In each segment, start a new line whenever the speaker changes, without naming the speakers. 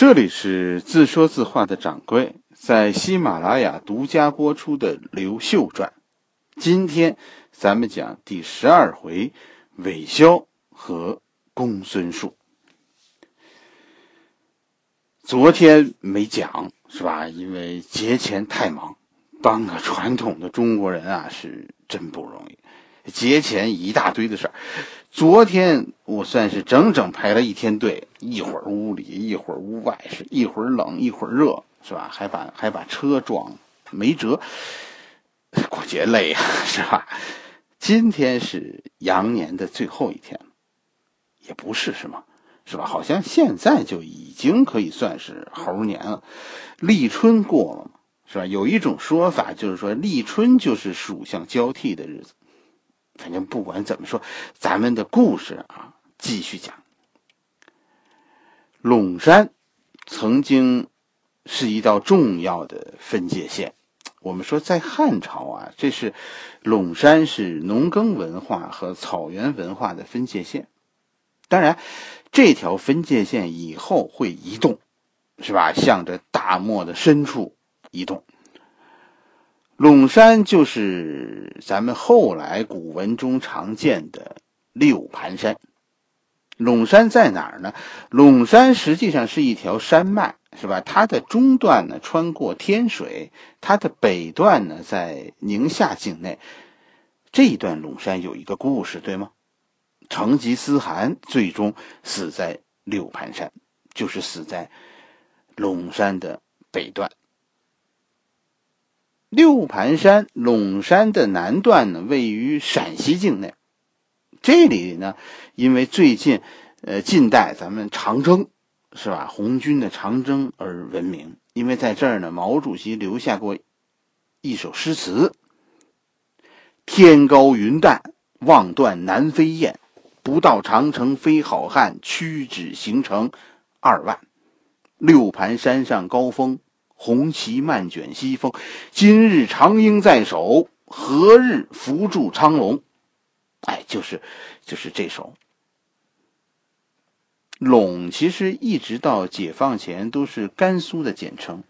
这里是自说自话的掌柜在喜马拉雅独家播出的《刘秀传》，今天咱们讲第十二回韦骁和公孙述。昨天没讲是吧？因为节前太忙，当个传统的中国人啊是真不容易，节前一大堆的事儿。昨天我算是整整排了一天队，一会儿屋里，一会儿屋外，是一会儿冷，一会儿热，是吧？还把还把车撞没辙，过节累啊，是吧？今天是羊年的最后一天也不是是吗？是吧？好像现在就已经可以算是猴年了，立春过了嘛，是吧？有一种说法就是说，立春就是属相交替的日子。反正不管怎么说，咱们的故事啊，继续讲。陇山曾经是一道重要的分界线。我们说，在汉朝啊，这是陇山是农耕文化和草原文化的分界线。当然，这条分界线以后会移动，是吧？向着大漠的深处移动。陇山就是咱们后来古文中常见的六盘山。陇山在哪儿呢？陇山实际上是一条山脉，是吧？它的中段呢穿过天水，它的北段呢在宁夏境内。这一段陇山有一个故事，对吗？成吉思汗最终死在六盘山，就是死在陇山的北段。六盘山，陇山的南段呢，位于陕西境内。这里呢，因为最近，呃，近代咱们长征，是吧？红军的长征而闻名。因为在这儿呢，毛主席留下过一首诗词：“天高云淡，望断南飞雁。不到长城非好汉，屈指行程二万。六盘山上高峰。”红旗漫卷西风，今日长缨在手，何日扶助苍龙？哎，就是就是这首。陇其实一直到解放前都是甘肃的简称，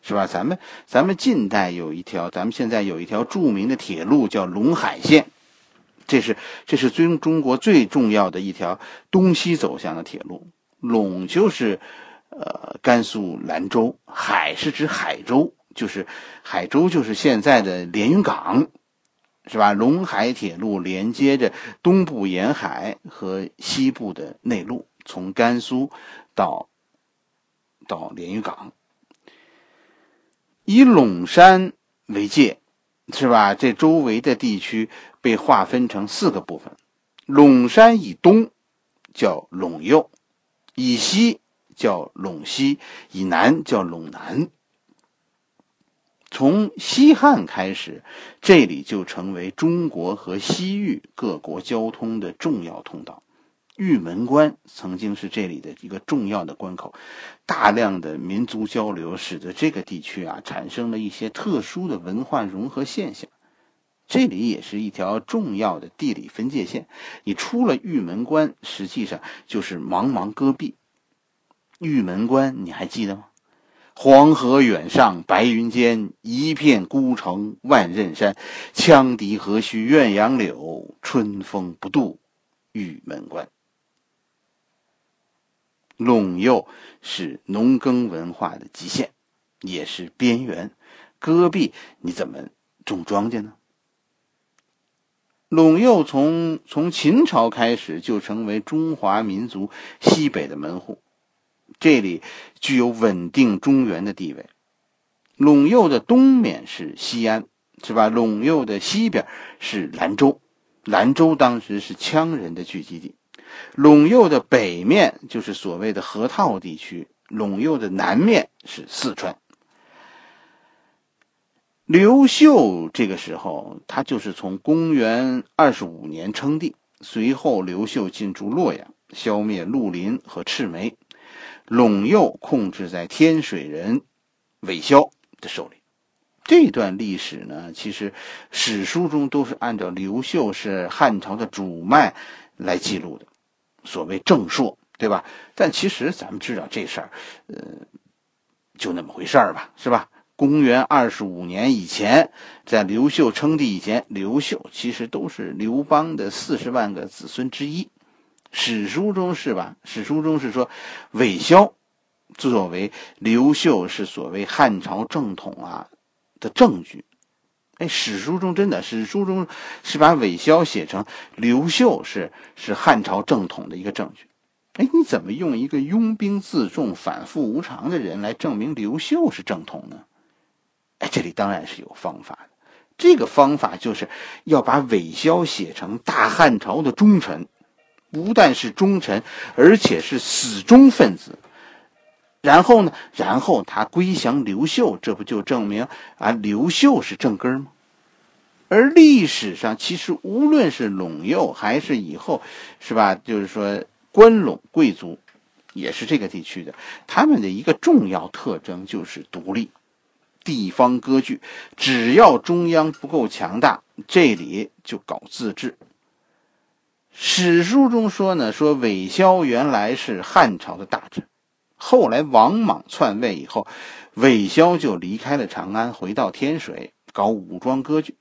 是吧？咱们咱们近代有一条，咱们现在有一条著名的铁路叫陇海线，这是这是中中国最重要的一条东西走向的铁路。陇就是。呃，甘肃兰州，海是指海州，就是海州，就是现在的连云港，是吧？陇海铁路连接着东部沿海和西部的内陆，从甘肃到到连云港，以陇山为界，是吧？这周围的地区被划分成四个部分：陇山以东叫陇右，以西。叫陇西，以南叫陇南。从西汉开始，这里就成为中国和西域各国交通的重要通道。玉门关曾经是这里的一个重要的关口，大量的民族交流使得这个地区啊产生了一些特殊的文化融合现象。这里也是一条重要的地理分界线。你出了玉门关，实际上就是茫茫戈壁。玉门关，你还记得吗？黄河远上白云间，一片孤城万仞山。羌笛何须怨杨柳，春风不度玉门关。陇右是农耕文化的极限，也是边缘。戈壁，你怎么种庄稼呢？陇右从从秦朝开始就成为中华民族西北的门户。这里具有稳定中原的地位。陇右的东面是西安，是吧？陇右的西边是兰州，兰州当时是羌人的聚集地。陇右的北面就是所谓的河套地区，陇右的南面是四川。刘秀这个时候，他就是从公元二十五年称帝，随后刘秀进驻洛阳，消灭绿林和赤眉。陇右控制在天水人韦骁的手里，这段历史呢，其实史书中都是按照刘秀是汉朝的主脉来记录的。所谓正朔，对吧？但其实咱们知道这事儿，呃，就那么回事儿吧，是吧？公元二十五年以前，在刘秀称帝以前，刘秀其实都是刘邦的四十万个子孙之一。史书中是吧？史书中是说，韦骁作为刘秀是所谓汉朝正统啊的证据。哎，史书中真的，史书中是把韦骁写成刘秀是是汉朝正统的一个证据。哎，你怎么用一个拥兵自重、反复无常的人来证明刘秀是正统呢？哎，这里当然是有方法的。这个方法就是要把韦骁写成大汉朝的忠臣。不但是忠臣，而且是死忠分子。然后呢？然后他归降刘秀，这不就证明啊刘秀是正根吗？而历史上其实无论是陇右还是以后，是吧？就是说关陇贵族，也是这个地区的，他们的一个重要特征就是独立，地方割据。只要中央不够强大，这里就搞自治。史书中说呢，说韦骁原来是汉朝的大臣，后来王莽篡位以后，韦骁就离开了长安，回到天水搞武装割据，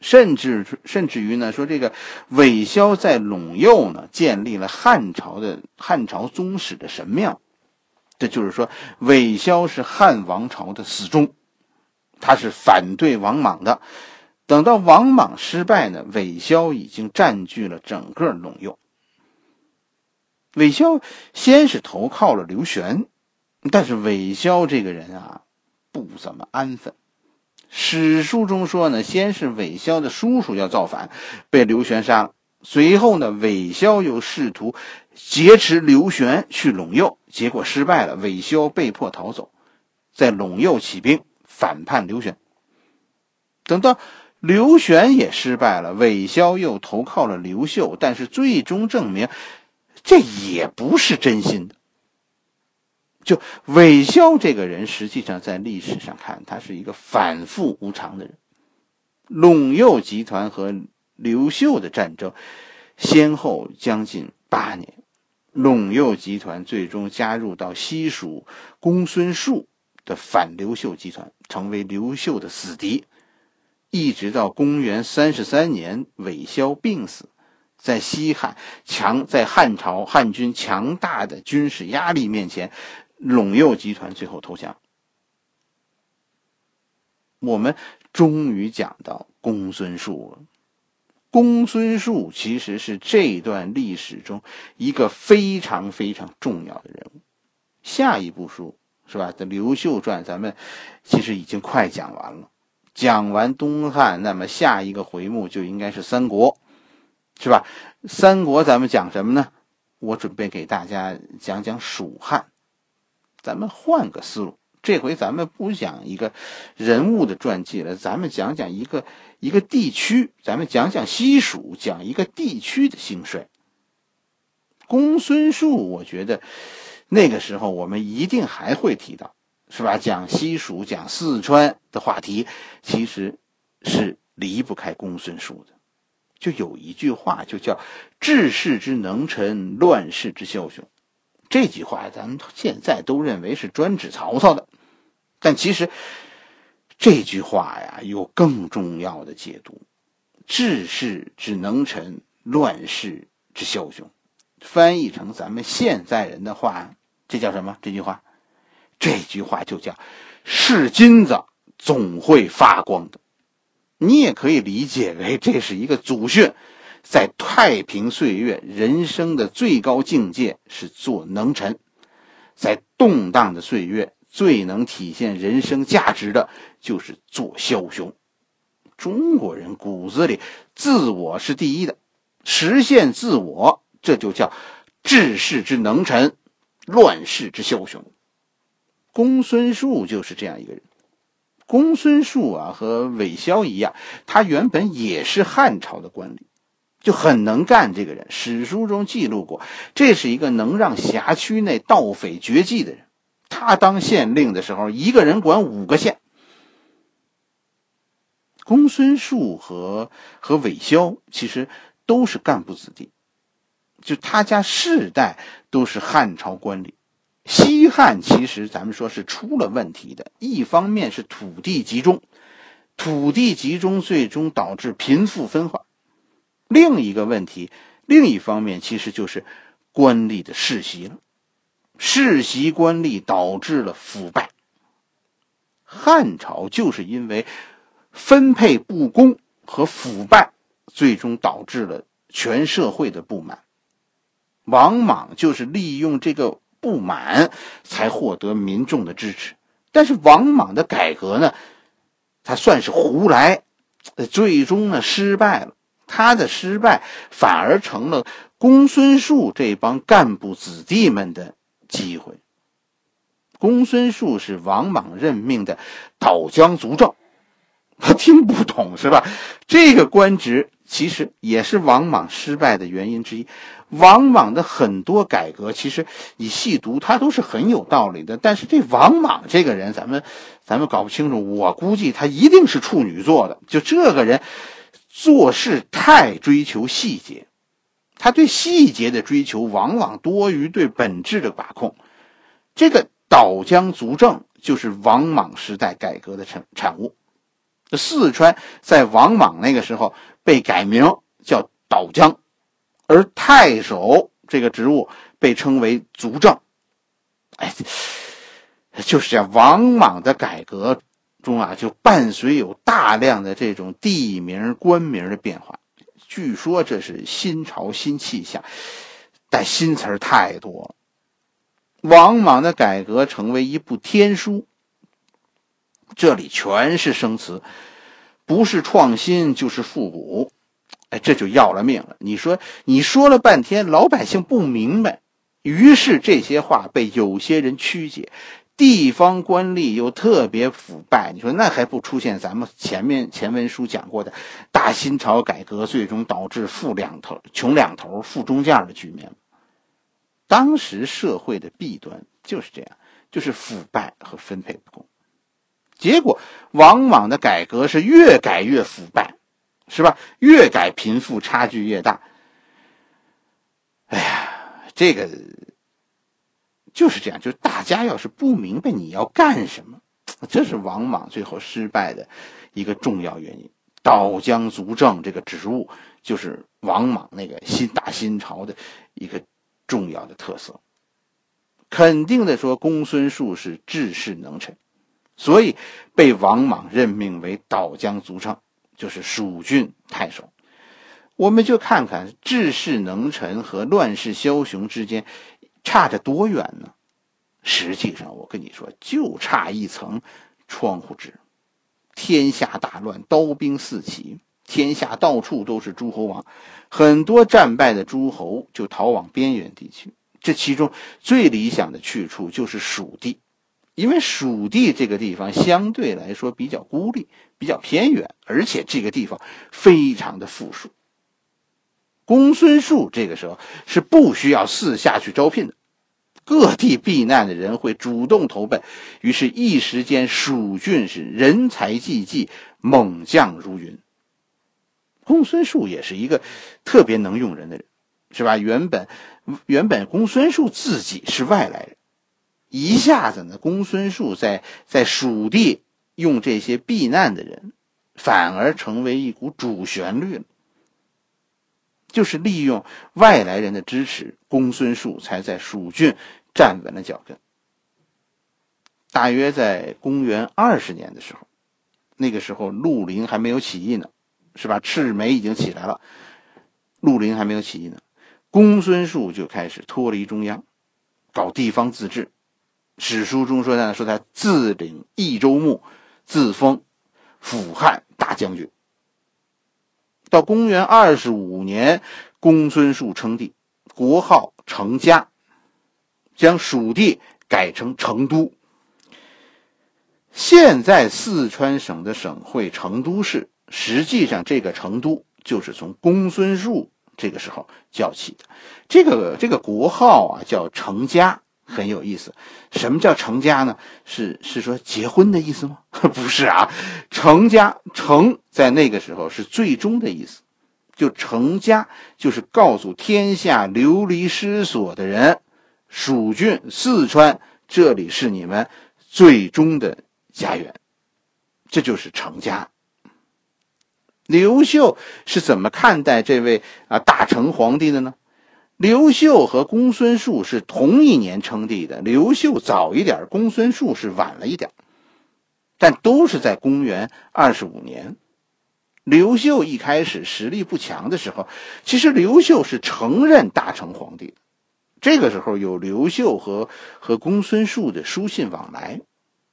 甚至甚至于呢，说这个韦骁在陇右呢建立了汉朝的汉朝宗室的神庙，这就是说韦骁是汉王朝的死忠，他是反对王莽的。等到王莽失败呢，韦骁已经占据了整个陇右。韦骁先是投靠了刘玄，但是韦骁这个人啊，不怎么安分。史书中说呢，先是韦骁的叔叔要造反，被刘玄杀了。随后呢，韦骁又试图劫持刘玄去陇右，结果失败了，韦骁被迫逃走，在陇右起兵反叛刘玄。等到。刘玄也失败了，韦骁又投靠了刘秀，但是最终证明，这也不是真心的。就韦骁这个人，实际上在历史上看，他是一个反复无常的人。陇右集团和刘秀的战争，先后将近八年，陇右集团最终加入到西蜀公孙述的反刘秀集团，成为刘秀的死敌。一直到公元三十三年，韦骁病死，在西汉强在汉朝汉军强大的军事压力面前，陇右集团最后投降。我们终于讲到公孙述了。公孙述其实是这段历史中一个非常非常重要的人物。下一部书是吧？的《刘秀传》，咱们其实已经快讲完了。讲完东汉，那么下一个回目就应该是三国，是吧？三国咱们讲什么呢？我准备给大家讲讲蜀汉。咱们换个思路，这回咱们不讲一个人物的传记了，咱们讲讲一个一个地区，咱们讲讲西蜀，讲一个地区的兴衰。公孙述，我觉得那个时候我们一定还会提到。是吧？讲西蜀、讲四川的话题，其实是离不开公孙述的。就有一句话，就叫“治世之能臣，乱世之枭雄”。这句话咱们现在都认为是专指曹操的，但其实这句话呀有更重要的解读：“治世之能臣，乱世之枭雄”。翻译成咱们现在人的话，这叫什么？这句话？这句话就叫“是金子总会发光的”，你也可以理解为这是一个祖训，在太平岁月，人生的最高境界是做能臣；在动荡的岁月，最能体现人生价值的就是做枭雄。中国人骨子里自我是第一的，实现自我，这就叫治世之能臣，乱世之枭雄。公孙述就是这样一个人。公孙述啊，和韦骁一样，他原本也是汉朝的官吏，就很能干。这个人史书中记录过，这是一个能让辖区内盗匪绝迹的人。他当县令的时候，一个人管五个县。公孙述和和韦骁其实都是干部子弟。就他家世代都是汉朝官吏。西汉其实咱们说是出了问题的，一方面是土地集中，土地集中最终导致贫富分化；另一个问题，另一方面其实就是官吏的世袭了，世袭官吏导致了腐败。汉朝就是因为分配不公和腐败，最终导致了全社会的不满。王莽就是利用这个。不满才获得民众的支持，但是王莽的改革呢，他算是胡来，最终呢失败了。他的失败反而成了公孙述这帮干部子弟们的机会。公孙述是王莽任命的导江族正，他听不懂是吧？这个官职其实也是王莽失败的原因之一。王莽的很多改革，其实你细读，他都是很有道理的。但是这王莽这个人，咱们咱们搞不清楚。我估计他一定是处女座的。就这个人做事太追求细节，他对细节的追求往往多于对本质的把控。这个导江族正就是王莽时代改革的产产物。四川在王莽那个时候被改名叫导江。而太守这个职务被称为族正，哎，就是这样。王莽的改革中啊，就伴随有大量的这种地名、官名的变化。据说这是新朝新气象，但新词儿太多了。王莽的改革成为一部天书，这里全是生词，不是创新就是复古。哎，这就要了命了！你说，你说了半天，老百姓不明白，于是这些话被有些人曲解，地方官吏又特别腐败。你说那还不出现咱们前面前文书讲过的大新朝改革最终导致富两头、穷两头、富中间的局面吗？当时社会的弊端就是这样，就是腐败和分配不公。结果王莽的改革是越改越腐败。是吧？越改贫富差距越大。哎呀，这个就是这样。就是大家要是不明白你要干什么，这是王莽最后失败的一个重要原因。导江族正这个职务，就是王莽那个新大新朝的一个重要的特色。肯定的说，公孙述是治世能臣，所以被王莽任命为导江族正。就是蜀郡太守，我们就看看治世能臣和乱世枭雄之间差着多远呢？实际上，我跟你说，就差一层窗户纸。天下大乱，刀兵四起，天下到处都是诸侯王，很多战败的诸侯就逃往边远地区。这其中最理想的去处就是蜀地。因为蜀地这个地方相对来说比较孤立、比较偏远，而且这个地方非常的富庶。公孙述这个时候是不需要四下去招聘的，各地避难的人会主动投奔，于是，一时间蜀郡是人才济济，猛将如云。公孙述也是一个特别能用人的人，是吧？原本，原本公孙述自己是外来人。一下子呢，公孙述在在蜀地用这些避难的人，反而成为一股主旋律了。就是利用外来人的支持，公孙述才在蜀郡站稳了脚跟。大约在公元二十年的时候，那个时候绿林还没有起义呢，是吧？赤眉已经起来了，绿林还没有起义呢，公孙述就开始脱离中央，搞地方自治。史书中说呢，说他自领益州牧，自封辅汉大将军。到公元二十五年，公孙述称帝，国号成家，将蜀地改成成都。现在四川省的省会成都市，实际上这个成都就是从公孙述这个时候叫起的。这个这个国号啊，叫成家。很有意思，什么叫成家呢？是是说结婚的意思吗？不是啊，成家成在那个时候是最终的意思，就成家，就是告诉天下流离失所的人，蜀郡、四川这里是你们最终的家园，这就是成家。刘秀是怎么看待这位啊大成皇帝的呢？刘秀和公孙述是同一年称帝的，刘秀早一点，公孙述是晚了一点，但都是在公元二十五年。刘秀一开始实力不强的时候，其实刘秀是承认大成皇帝的。这个时候有刘秀和和公孙述的书信往来，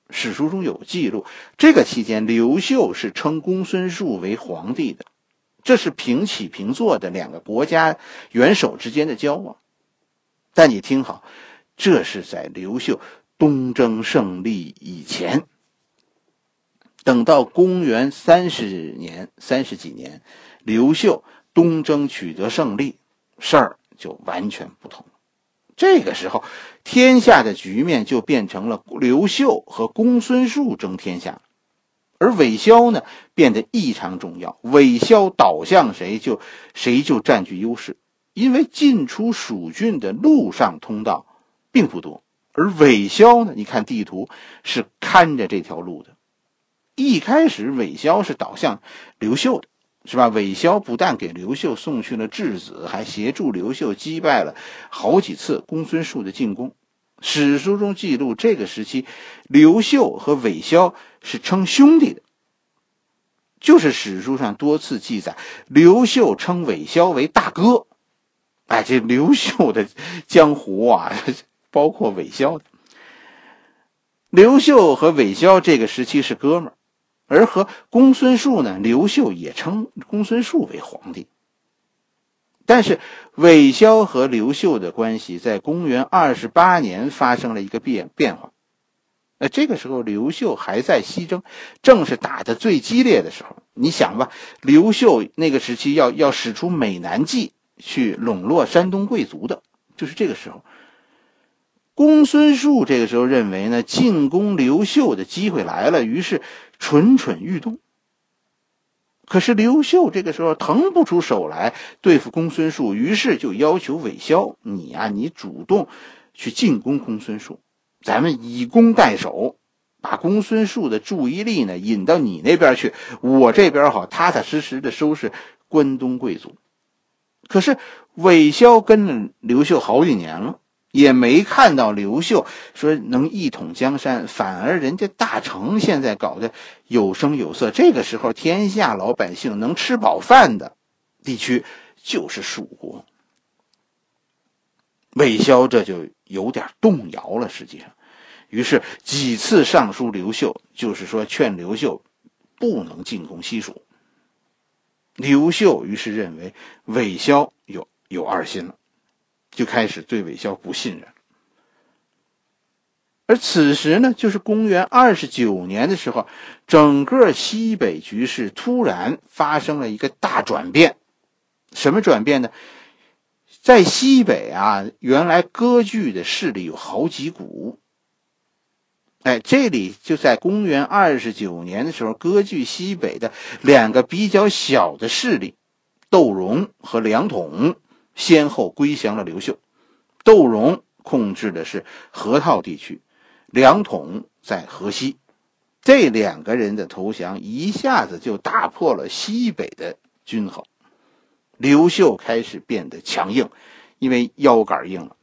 史书中有记录。这个期间，刘秀是称公孙述为皇帝的。这是平起平坐的两个国家元首之间的交往，但你听好，这是在刘秀东征胜利以前。等到公元三十年、三十几年，刘秀东征取得胜利，事儿就完全不同了。这个时候，天下的局面就变成了刘秀和公孙述争天下。而韦骁呢，变得异常重要。韦骁倒向谁，就谁就占据优势，因为进出蜀郡的陆上通道并不多，而韦骁呢，你看地图是看着这条路的。一开始，韦骁是倒向刘秀的，是吧？韦骁不但给刘秀送去了质子，还协助刘秀击败了好几次公孙述的进攻。史书中记录，这个时期，刘秀和韦骁是称兄弟的。就是史书上多次记载，刘秀称韦骁为大哥。哎，这刘秀的江湖啊，包括韦骁的。刘秀和韦骁这个时期是哥们儿，而和公孙述呢，刘秀也称公孙述为皇帝。但是，韦骁和刘秀的关系在公元二十八年发生了一个变变化。那这个时候，刘秀还在西征，正是打的最激烈的时候。你想吧，刘秀那个时期要要使出美男计去笼络山东贵族的，就是这个时候。公孙述这个时候认为呢，进攻刘秀的机会来了，于是蠢蠢欲动。可是刘秀这个时候腾不出手来对付公孙述，于是就要求韦骁：“你呀，你主动去进攻公孙述，咱们以攻代守，把公孙述的注意力呢引到你那边去，我这边好踏踏实实的收拾关东贵族。”可是韦骁跟了刘秀好几年了。也没看到刘秀说能一统江山，反而人家大成现在搞得有声有色。这个时候，天下老百姓能吃饱饭的地区就是蜀国。魏骁这就有点动摇了，实际上，于是几次上书刘秀，就是说劝刘秀不能进攻西蜀。刘秀于是认为韦骁有有二心了。就开始对韦骁不信任，而此时呢，就是公元二十九年的时候，整个西北局势突然发生了一个大转变。什么转变呢？在西北啊，原来割据的势力有好几股。哎，这里就在公元二十九年的时候，割据西北的两个比较小的势力，窦融和梁统。先后归降了刘秀，窦融控制的是河套地区，梁统在河西。这两个人的投降一下子就打破了西北的均衡，刘秀开始变得强硬，因为腰杆硬了。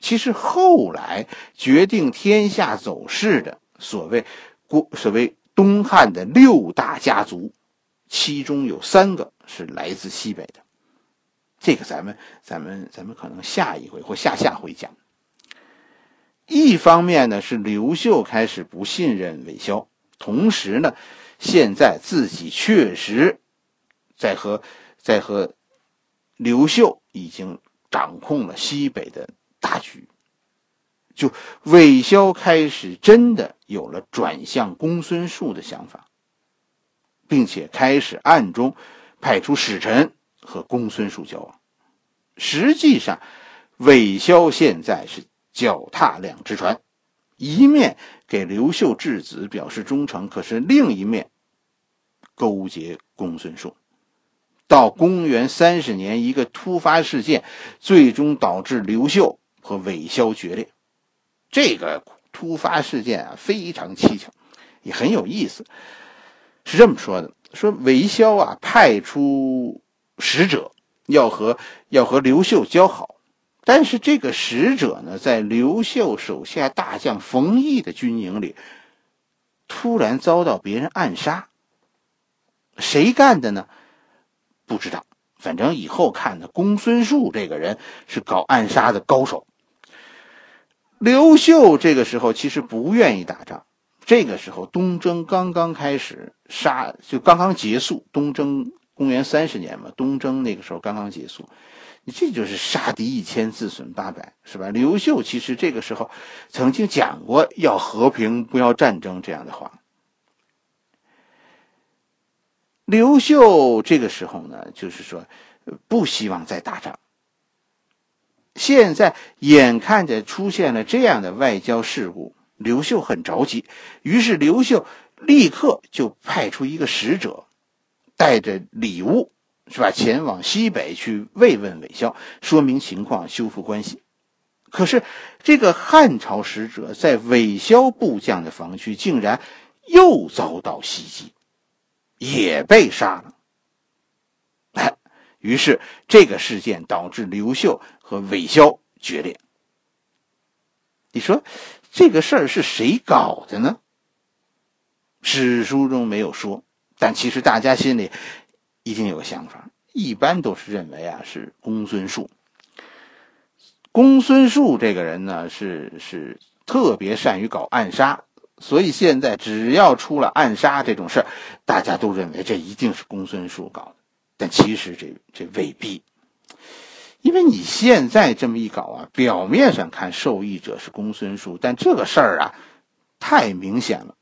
其实后来决定天下走势的所谓国所谓东汉的六大家族，其中有三个是来自西北的。这个咱们咱们咱们可能下一回或下下回讲。一方面呢是刘秀开始不信任韦骁，同时呢，现在自己确实在和在和刘秀已经掌控了西北的大局，就韦骁开始真的有了转向公孙述的想法，并且开始暗中派出使臣。和公孙述交往，实际上，韦骁现在是脚踏两只船，一面给刘秀质子表示忠诚，可是另一面勾结公孙述。到公元三十年，一个突发事件，最终导致刘秀和韦骁决裂。这个突发事件啊，非常蹊跷，也很有意思。是这么说的：说韦骁啊，派出使者要和要和刘秀交好，但是这个使者呢，在刘秀手下大将冯异的军营里，突然遭到别人暗杀。谁干的呢？不知道，反正以后看呢，公孙述这个人是搞暗杀的高手。刘秀这个时候其实不愿意打仗，这个时候东征刚刚开始，杀就刚刚结束。东征公元三十年嘛，东征那个时候刚刚结束，你这就是杀敌一千，自损八百，是吧？刘秀其实这个时候曾经讲过要和平，不要战争这样的话。刘秀这个时候呢，就是说，不希望再打仗。现在眼看着出现了这样的外交事故，刘秀很着急。于是刘秀立刻就派出一个使者，带着礼物，是吧，前往西北去慰问韦骁，说明情况，修复关系。可是这个汉朝使者在韦骁部将的防区，竟然又遭到袭击。也被杀了，哎，于是这个事件导致刘秀和韦骁决裂。你说这个事儿是谁搞的呢？史书中没有说，但其实大家心里一定有个想法，一般都是认为啊是公孙述。公孙述这个人呢，是是特别善于搞暗杀。所以现在只要出了暗杀这种事儿，大家都认为这一定是公孙述搞的，但其实这这未必，因为你现在这么一搞啊，表面上看受益者是公孙述，但这个事儿啊太明显了，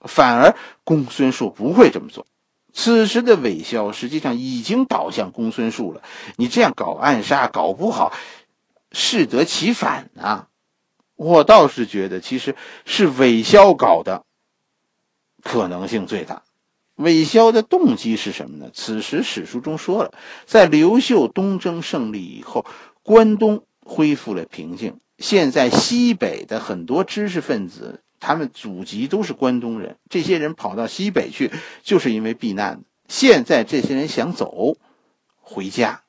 反而公孙述不会这么做。此时的韦骁实际上已经倒向公孙述了，你这样搞暗杀，搞不好适得其反啊。我倒是觉得，其实是韦骁搞的，可能性最大。韦骁的动机是什么呢？此时史书中说了，在刘秀东征胜利以后，关东恢复了平静。现在西北的很多知识分子，他们祖籍都是关东人，这些人跑到西北去，就是因为避难。现在这些人想走，回家。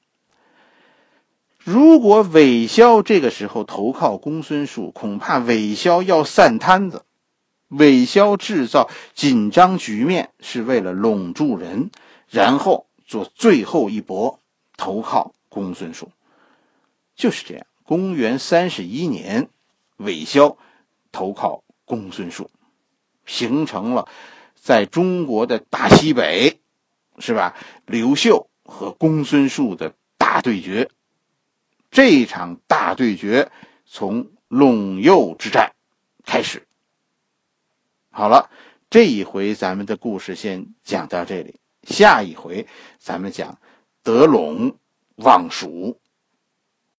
如果韦骁这个时候投靠公孙述，恐怕韦骁要散摊子。韦骁制造紧张局面是为了笼住人，然后做最后一搏，投靠公孙述。就是这样。公元三十一年，韦骁投靠公孙述，形成了在中国的大西北，是吧？刘秀和公孙述的大对决。这一场大对决从陇右之战开始。好了，这一回咱们的故事先讲到这里，下一回咱们讲德陇望蜀。